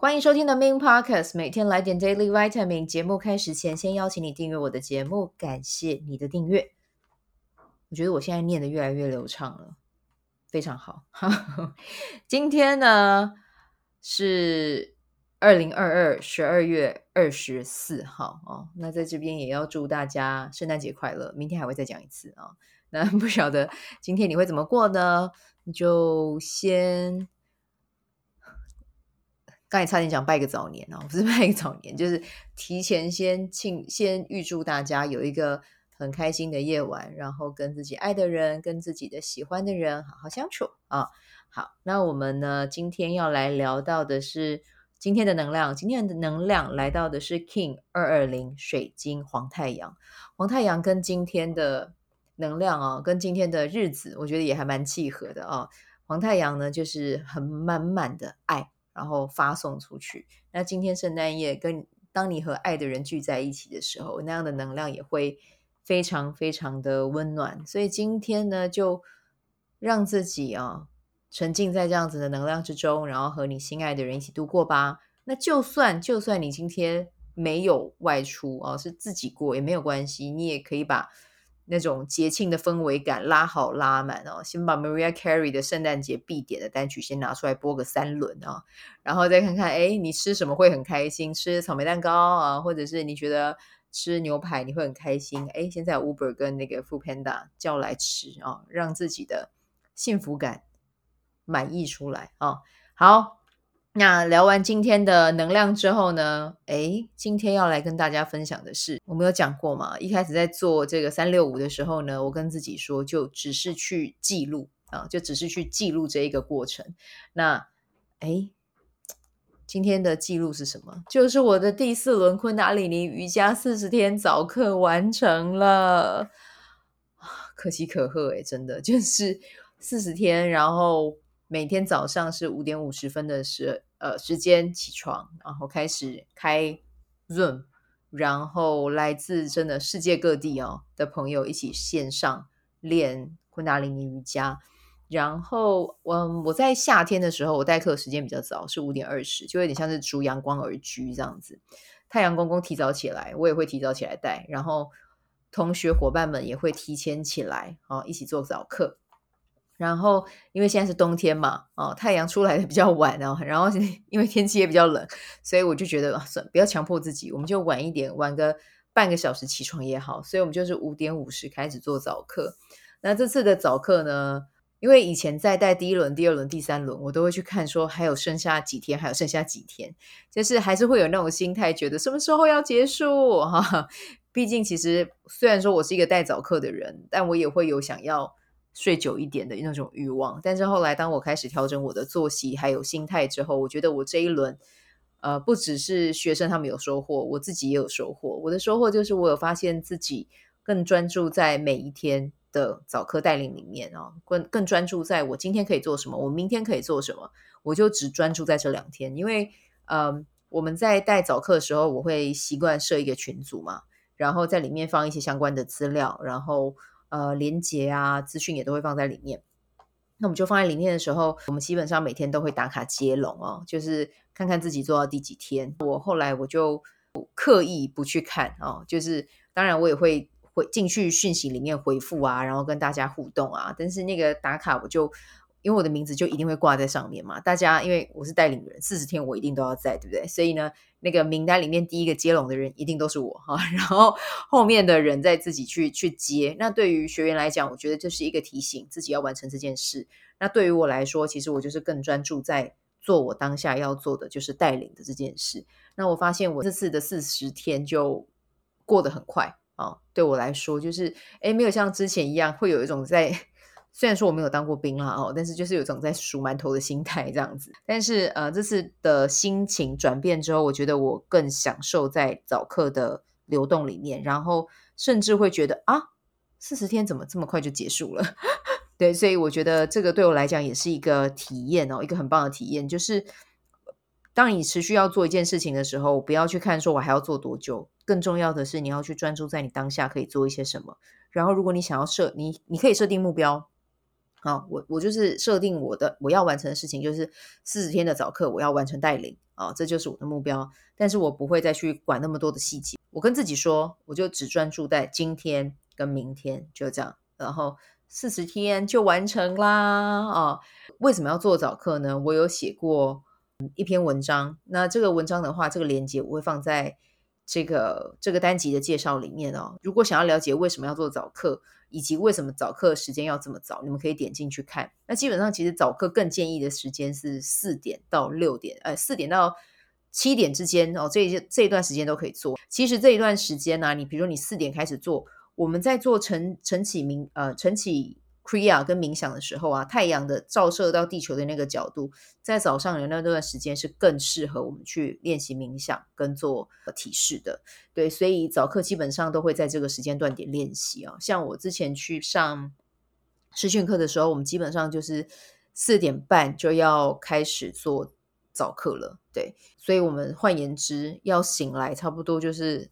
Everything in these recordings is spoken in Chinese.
欢迎收听的 Main Podcast，每天来点 Daily Vitamin。节目开始前，先邀请你订阅我的节目，感谢你的订阅。我觉得我现在念得越来越流畅了，非常好。今天呢是二零二二十二月二十四号哦，那在这边也要祝大家圣诞节快乐。明天还会再讲一次啊、哦。那不晓得今天你会怎么过呢？你就先。刚才差点讲拜个早年哦，不是拜个早年，就是提前先庆，先预祝大家有一个很开心的夜晚，然后跟自己爱的人、跟自己的喜欢的人好好相处啊。好，那我们呢，今天要来聊到的是今天的能量，今天的能量来到的是 King 二二零水晶黄太阳，黄太阳跟今天的能量啊，跟今天的日子，我觉得也还蛮契合的啊。黄太阳呢，就是很满满的爱。然后发送出去。那今天圣诞夜，跟当你和爱的人聚在一起的时候，那样的能量也会非常非常的温暖。所以今天呢，就让自己啊沉浸在这样子的能量之中，然后和你心爱的人一起度过吧。那就算就算你今天没有外出啊，是自己过也没有关系，你也可以把。那种节庆的氛围感拉好拉满哦，先把 Maria Carey 的圣诞节必点的单曲先拿出来播个三轮啊，然后再看看，哎，你吃什么会很开心？吃草莓蛋糕啊，或者是你觉得吃牛排你会很开心？哎，现在 Uber 跟那个 Foodpanda 叫来吃啊，让自己的幸福感满溢出来啊，好。那聊完今天的能量之后呢？诶，今天要来跟大家分享的是，我们有讲过嘛？一开始在做这个三六五的时候呢，我跟自己说，就只是去记录啊，就只是去记录这一个过程。那诶，今天的记录是什么？就是我的第四轮昆达里尼瑜伽四十天早课完成了，可喜可贺诶，真的就是四十天，然后。每天早上是五点五十分的时呃时间起床，然后开始开 Zoom，然后来自真的世界各地哦的朋友一起线上练昆达里尼瑜伽。然后嗯，我在夏天的时候，我代课时间比较早，是五点二十，就有点像是逐阳光而居这样子。太阳公公提早起来，我也会提早起来带，然后同学伙伴们也会提前起来啊，一起做早课。然后，因为现在是冬天嘛，哦，太阳出来的比较晚哦，然后 因为天气也比较冷，所以我就觉得，算不要强迫自己，我们就晚一点，晚个半个小时起床也好。所以我们就是五点五十开始做早课。那这次的早课呢，因为以前在带第一轮、第二轮、第三轮，我都会去看说还有剩下几天，还有剩下几天，就是还是会有那种心态，觉得什么时候要结束哈。毕竟其实虽然说我是一个带早课的人，但我也会有想要。睡久一点的那种欲望，但是后来当我开始调整我的作息还有心态之后，我觉得我这一轮，呃，不只是学生他们有收获，我自己也有收获。我的收获就是我有发现自己更专注在每一天的早课带领里面啊，更更专注在我今天可以做什么，我明天可以做什么，我就只专注在这两天。因为，呃，我们在带早课的时候，我会习惯设一个群组嘛，然后在里面放一些相关的资料，然后。呃，连接啊，资讯也都会放在里面。那我们就放在里面的时候，我们基本上每天都会打卡接龙哦，就是看看自己做到第几天。我后来我就刻意不去看哦，就是当然我也会回进去讯息里面回复啊，然后跟大家互动啊。但是那个打卡我就。因为我的名字就一定会挂在上面嘛，大家因为我是带领人，四十天我一定都要在，对不对？所以呢，那个名单里面第一个接龙的人一定都是我哈，然后后面的人再自己去去接。那对于学员来讲，我觉得这是一个提醒，自己要完成这件事。那对于我来说，其实我就是更专注在做我当下要做的，就是带领的这件事。那我发现我这次的四十天就过得很快啊，对我来说就是诶，没有像之前一样会有一种在。虽然说我没有当过兵啦哦，但是就是有种在数馒头的心态这样子。但是呃，这次的心情转变之后，我觉得我更享受在早课的流动里面，然后甚至会觉得啊，四十天怎么这么快就结束了？对，所以我觉得这个对我来讲也是一个体验哦，一个很棒的体验。就是当你持续要做一件事情的时候，不要去看说我还要做多久，更重要的是你要去专注在你当下可以做一些什么。然后如果你想要设你，你可以设定目标。啊，我我就是设定我的我要完成的事情就是四十天的早课，我要完成带领啊，这就是我的目标。但是我不会再去管那么多的细节。我跟自己说，我就只专注在今天跟明天，就这样，然后四十天就完成啦啊！为什么要做早课呢？我有写过一篇文章，那这个文章的话，这个链接我会放在这个这个单集的介绍里面哦。如果想要了解为什么要做早课，以及为什么早课时间要这么早，你们可以点进去看。那基本上，其实早课更建议的时间是四点到六点，呃，四点到七点之间哦，这一这一段时间都可以做。其实这一段时间呢、你比如说你四点开始做，我们在做晨晨起明呃晨起 Priya 跟冥想的时候啊，太阳的照射到地球的那个角度，在早上的那段时间是更适合我们去练习冥想跟做体式的。对，所以早课基本上都会在这个时间段点练习啊。像我之前去上试训课的时候，我们基本上就是四点半就要开始做早课了。对，所以我们换言之，要醒来差不多就是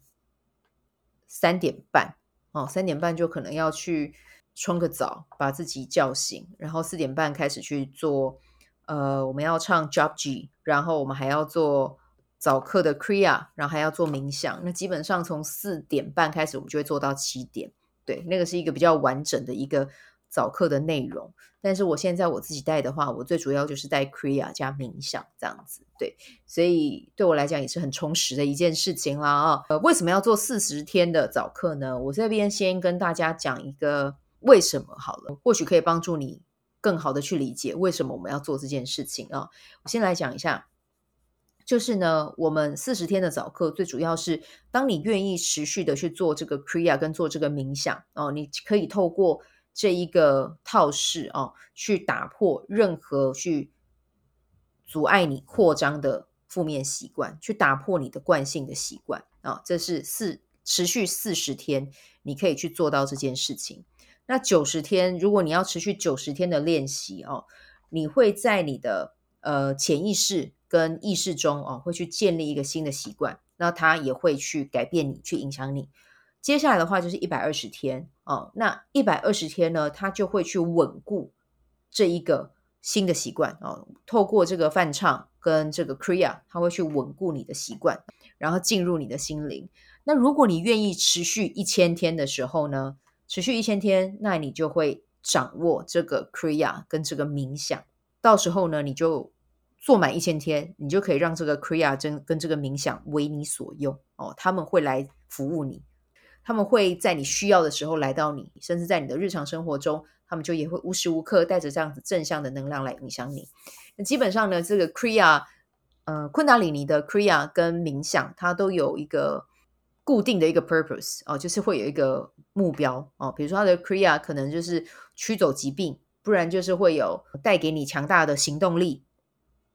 三点半哦，三点半就可能要去。冲个澡，把自己叫醒，然后四点半开始去做。呃，我们要唱 Japji，然后我们还要做早课的 Kriya，然后还要做冥想。那基本上从四点半开始，我们就会做到七点。对，那个是一个比较完整的一个早课的内容。但是我现在我自己带的话，我最主要就是带 Kriya 加冥想这样子。对，所以对我来讲也是很充实的一件事情啦啊。呃，为什么要做四十天的早课呢？我这边先跟大家讲一个。为什么好了？或许可以帮助你更好的去理解为什么我们要做这件事情啊。我先来讲一下，就是呢，我们四十天的早课最主要是，当你愿意持续的去做这个 Kriya 跟做这个冥想哦，你可以透过这一个套式哦，去打破任何去阻碍你扩张的负面习惯，去打破你的惯性的习惯啊。这是四持续四十天，你可以去做到这件事情。那九十天，如果你要持续九十天的练习哦，你会在你的呃潜意识跟意识中哦，会去建立一个新的习惯，那它也会去改变你，去影响你。接下来的话就是一百二十天哦，那一百二十天呢，它就会去稳固这一个新的习惯哦，透过这个泛唱跟这个 Kriya，它会去稳固你的习惯，然后进入你的心灵。那如果你愿意持续一千天的时候呢？持续一千天，那你就会掌握这个 Kriya 跟这个冥想。到时候呢，你就做满一千天，你就可以让这个 Kriya 跟跟这个冥想为你所用哦。他们会来服务你，他们会在你需要的时候来到你，甚至在你的日常生活中，他们就也会无时无刻带着这样子正向的能量来影响你。那基本上呢，这个 Kriya，呃，昆达里尼的 Kriya 跟冥想，它都有一个。固定的一个 purpose 哦，就是会有一个目标哦，比如说它的 Kriya 可能就是驱走疾病，不然就是会有带给你强大的行动力。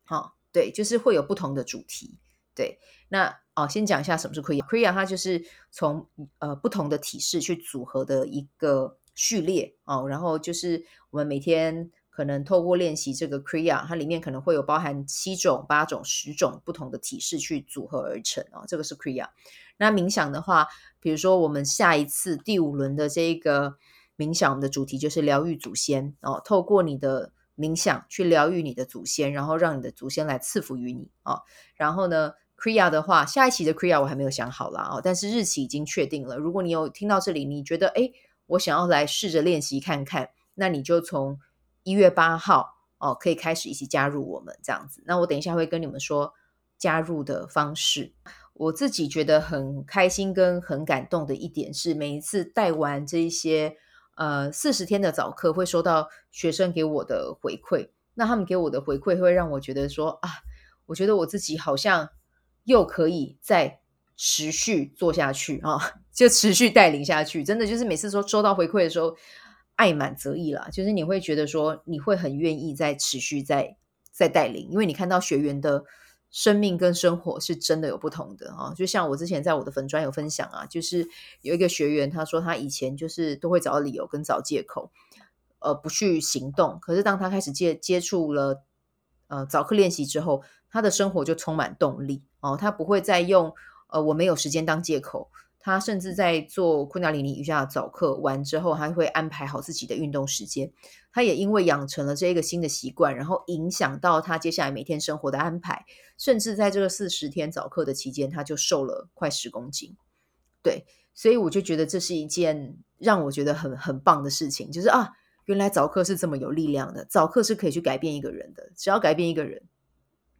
好、对，就是会有不同的主题。对，那哦，先讲一下什么是 Kriya。Kriya 它就是从呃不同的体式去组合的一个序列哦，然后就是我们每天可能透过练习这个 Kriya，它里面可能会有包含七种、八种、十种不同的体式去组合而成哦，这个是 Kriya。那冥想的话，比如说我们下一次第五轮的这个冥想，我们的主题就是疗愈祖先哦。透过你的冥想去疗愈你的祖先，然后让你的祖先来赐福于你哦。然后呢，Kriya 的话，下一期的 Kriya 我还没有想好啦哦，但是日期已经确定了。如果你有听到这里，你觉得诶，我想要来试着练习看看，那你就从一月八号哦，可以开始一起加入我们这样子。那我等一下会跟你们说加入的方式。我自己觉得很开心跟很感动的一点是，每一次带完这一些呃四十天的早课，会收到学生给我的回馈。那他们给我的回馈会让我觉得说啊，我觉得我自己好像又可以再持续做下去啊，就持续带领下去。真的就是每次说收到回馈的时候，爱满则溢啦，就是你会觉得说你会很愿意再持续再再带领，因为你看到学员的。生命跟生活是真的有不同的啊！就像我之前在我的粉砖有分享啊，就是有一个学员他说他以前就是都会找理由跟找借口，呃，不去行动。可是当他开始接接触了呃早课练习之后，他的生活就充满动力哦。他不会再用呃我没有时间当借口，他甚至在做昆达里尼瑜伽的早课完之后，他会安排好自己的运动时间。他也因为养成了这一个新的习惯，然后影响到他接下来每天生活的安排，甚至在这个四十天早课的期间，他就瘦了快十公斤。对，所以我就觉得这是一件让我觉得很很棒的事情，就是啊，原来早课是这么有力量的，早课是可以去改变一个人的，只要改变一个人，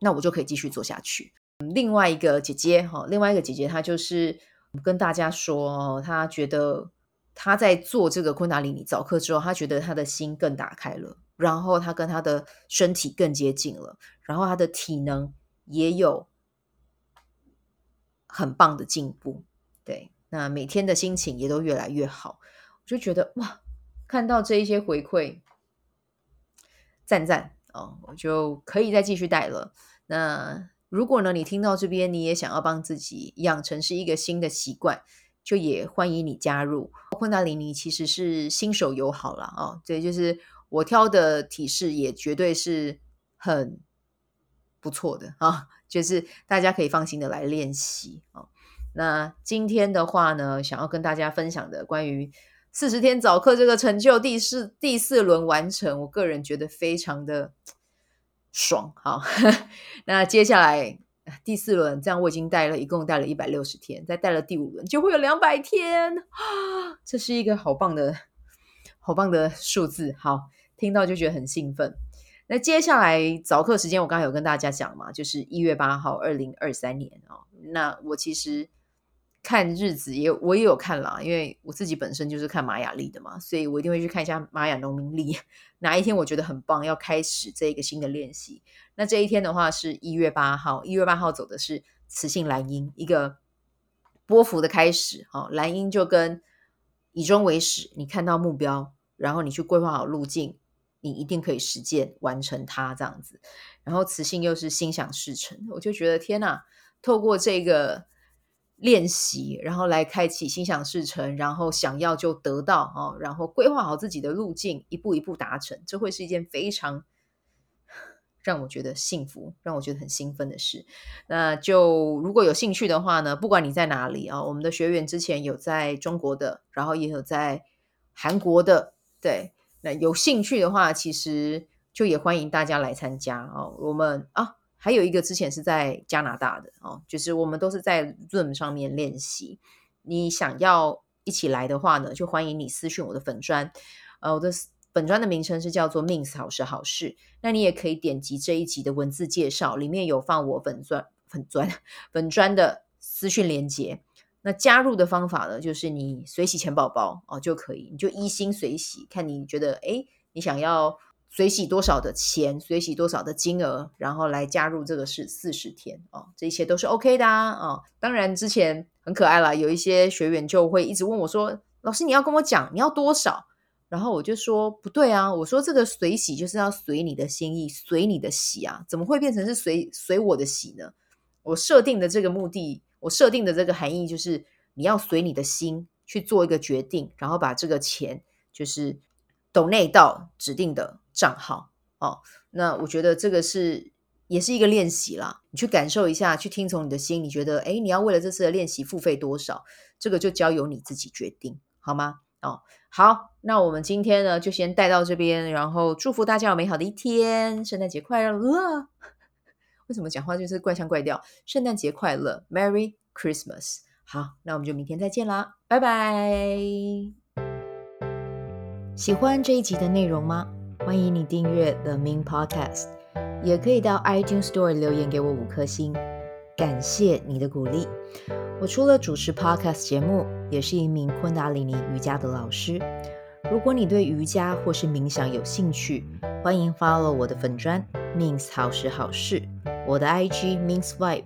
那我就可以继续做下去。另外一个姐姐哈，另外一个姐姐她就是。跟大家说，他觉得他在做这个昆达里尼早课之后，他觉得他的心更打开了，然后他跟他的身体更接近了，然后他的体能也有很棒的进步。对，那每天的心情也都越来越好。我就觉得哇，看到这一些回馈，赞赞哦，我就可以再继续带了。那。如果呢，你听到这边，你也想要帮自己养成是一个新的习惯，就也欢迎你加入。昆达里尼其实是新手友好了啊，对，就是我挑的体式也绝对是很不错的啊，就是大家可以放心的来练习啊。那今天的话呢，想要跟大家分享的关于四十天早课这个成就第四第四轮完成，我个人觉得非常的。爽，好，那接下来第四轮，这样我已经带了一共带了一百六十天，再带了第五轮就会有两百天啊！这是一个好棒的好棒的数字，好，听到就觉得很兴奋。那接下来早课时间，我刚才有跟大家讲嘛，就是一月八号，二零二三年啊。那我其实。看日子也我也有看啦，因为我自己本身就是看玛雅历的嘛，所以我一定会去看一下玛雅农民历，哪一天我觉得很棒，要开始这个新的练习。那这一天的话是一月八号，一月八号走的是磁性蓝鹰，一个波幅的开始。好，蓝鹰就跟以终为始，你看到目标，然后你去规划好路径，你一定可以实践完成它这样子。然后磁性又是心想事成，我就觉得天哪，透过这个。练习，然后来开启心想事成，然后想要就得到哦，然后规划好自己的路径，一步一步达成，这会是一件非常让我觉得幸福、让我觉得很兴奋的事。那就如果有兴趣的话呢，不管你在哪里啊，我们的学员之前有在中国的，然后也有在韩国的，对，那有兴趣的话，其实就也欢迎大家来参加哦。我们啊。还有一个之前是在加拿大的哦，就是我们都是在 Zoom 上面练习。你想要一起来的话呢，就欢迎你私讯我的粉砖，呃，我的粉砖的名称是叫做 Mins 好时好事。那你也可以点击这一集的文字介绍，里面有放我粉专粉专粉砖的私讯连接。那加入的方法呢，就是你随喜钱宝宝哦就可以，你就一心随喜，看你觉得诶，你想要。随喜多少的钱，随喜多少的金额，然后来加入这个是四十天哦，这一切都是 OK 的啊，当然之前很可爱啦，有一些学员就会一直问我说：“老师，你要跟我讲你要多少？”然后我就说：“不对啊，我说这个随喜就是要随你的心意，随你的喜啊，怎么会变成是随随我的喜呢？我设定的这个目的，我设定的这个含义就是你要随你的心去做一个决定，然后把这个钱就是。”抖内到指定的账号哦，那我觉得这个是也是一个练习啦。你去感受一下，去听从你的心，你觉得诶，你要为了这次的练习付费多少？这个就交由你自己决定，好吗？哦，好，那我们今天呢就先带到这边，然后祝福大家有美好的一天，圣诞节快乐！为什么讲话就是怪腔怪调？圣诞节快乐，Merry Christmas！好，那我们就明天再见啦，拜拜。喜欢这一集的内容吗？欢迎你订阅 The Min Podcast，也可以到 iTunes Store 留言给我五颗星，感谢你的鼓励。我除了主持 Podcast 节目，也是一名昆达里尼瑜伽的老师。如果你对瑜伽或是冥想有兴趣，欢迎 follow 我的粉砖 Mins 好时好事，我的 IG Mins Vibe，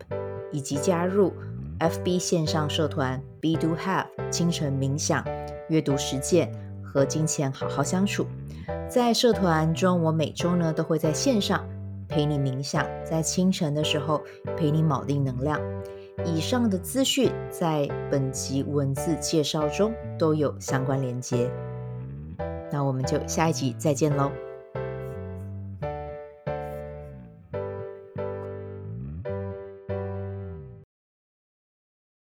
以及加入 FB 线上社团 Be Do Have 清晨冥想阅读实践。和金钱好好相处，在社团中，我每周呢都会在线上陪你冥想，在清晨的时候陪你铆定能量。以上的资讯在本集文字介绍中都有相关连接。那我们就下一集再见喽。